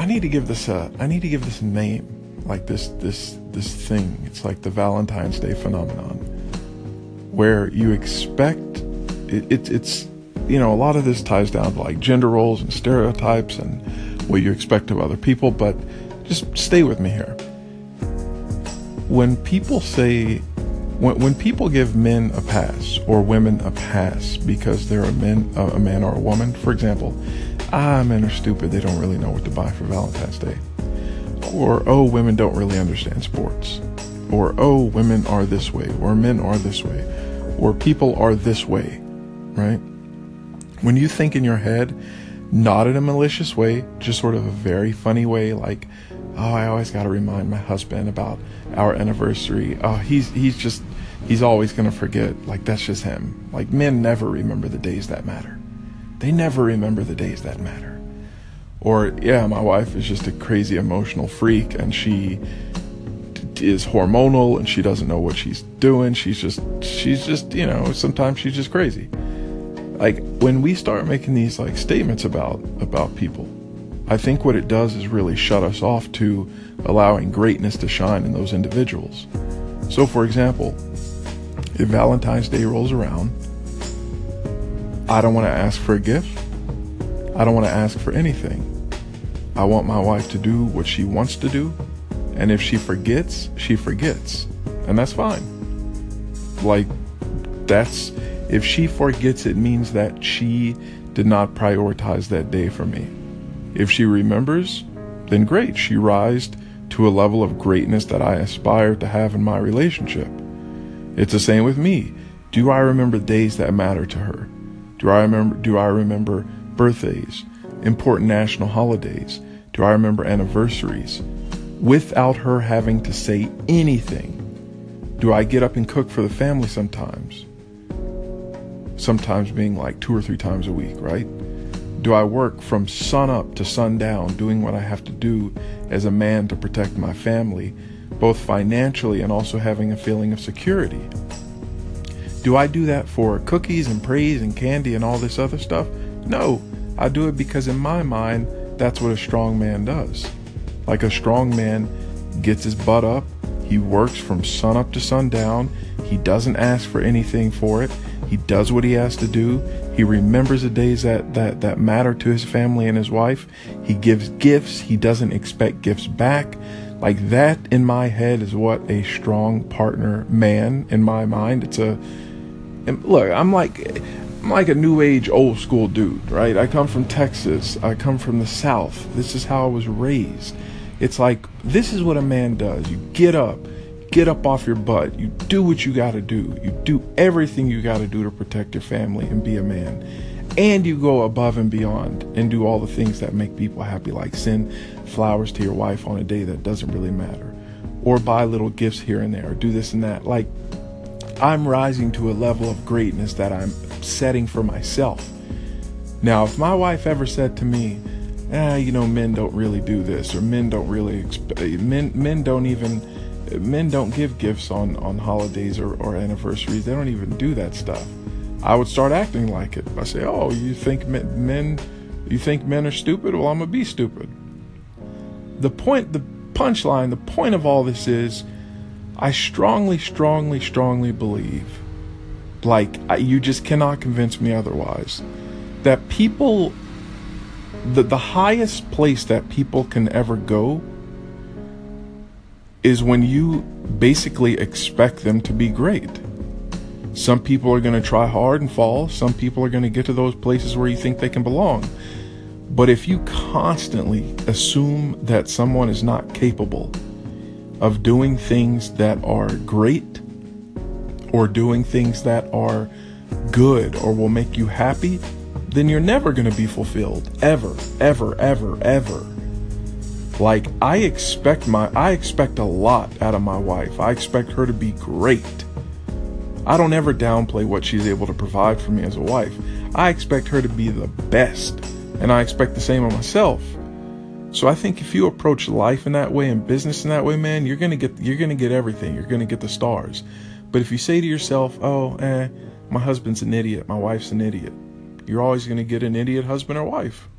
I need to give this a I need to give this a name, like this this this thing. It's like the Valentine's Day phenomenon, where you expect it, it, it's you know a lot of this ties down to like gender roles and stereotypes and what you expect of other people, but just stay with me here. When people say when, when people give men a pass or women a pass because they're a man, a man or a woman, for example, ah, men are stupid. They don't really know what to buy for Valentine's Day. Or, oh, women don't really understand sports. Or, oh, women are this way. Or, men are this way. Or, people are this way. Right? When you think in your head, not in a malicious way, just sort of a very funny way, like, oh, I always got to remind my husband about our anniversary. Oh, he's he's just he's always gonna forget. Like that's just him. Like men never remember the days that matter. They never remember the days that matter. Or, yeah, my wife is just a crazy emotional freak and she is hormonal and she doesn't know what she's doing. She's just, she's just, you know, sometimes she's just crazy. Like when we start making these like statements about, about people, I think what it does is really shut us off to allowing greatness to shine in those individuals. So, for example, if Valentine's Day rolls around I don't want to ask for a gift. I don't want to ask for anything. I want my wife to do what she wants to do. And if she forgets, she forgets. And that's fine. Like, that's, if she forgets, it means that she did not prioritize that day for me. If she remembers, then great. She rised to a level of greatness that I aspire to have in my relationship. It's the same with me. Do I remember days that matter to her? Do I remember do I remember birthdays, important national holidays? Do I remember anniversaries without her having to say anything? Do I get up and cook for the family sometimes? Sometimes being like two or three times a week, right? Do I work from sun up to sundown doing what I have to do as a man to protect my family, both financially and also having a feeling of security? Do I do that for cookies and praise and candy and all this other stuff? No, I do it because in my mind, that's what a strong man does. Like a strong man gets his butt up, he works from sun up to sundown, he doesn't ask for anything for it, he does what he has to do, he remembers the days that, that, that matter to his family and his wife, he gives gifts, he doesn't expect gifts back. Like that in my head is what a strong partner man in my mind. It's a look, I'm like I'm like a new age old school dude, right? I come from Texas. I come from the South. This is how I was raised. It's like this is what a man does. You get up, get up off your butt. You do what you got to do. You do everything you got to do to protect your family and be a man. And you go above and beyond and do all the things that make people happy, like send flowers to your wife on a day that doesn't really matter, or buy little gifts here and there, or do this and that. Like I'm rising to a level of greatness that I'm setting for myself. Now, if my wife ever said to me, "Ah, you know, men don't really do this, or men don't really exp- men men don't even men don't give gifts on on holidays or, or anniversaries. They don't even do that stuff." I would start acting like it. I say, "Oh, you think men, men you think men are stupid? Well, I'm gonna be stupid." The point, the punchline, the point of all this is I strongly, strongly, strongly believe, like, I, you just cannot convince me otherwise, that people, the, the highest place that people can ever go is when you basically expect them to be great. Some people are going to try hard and fall. Some people are going to get to those places where you think they can belong. But if you constantly assume that someone is not capable, of doing things that are great or doing things that are good or will make you happy, then you're never going to be fulfilled. Ever, ever, ever, ever. Like, I expect my, I expect a lot out of my wife. I expect her to be great. I don't ever downplay what she's able to provide for me as a wife. I expect her to be the best. And I expect the same of myself. So I think if you approach life in that way and business in that way, man, you're gonna get you're gonna get everything. You're gonna get the stars. But if you say to yourself, "Oh, eh, my husband's an idiot, my wife's an idiot," you're always gonna get an idiot husband or wife.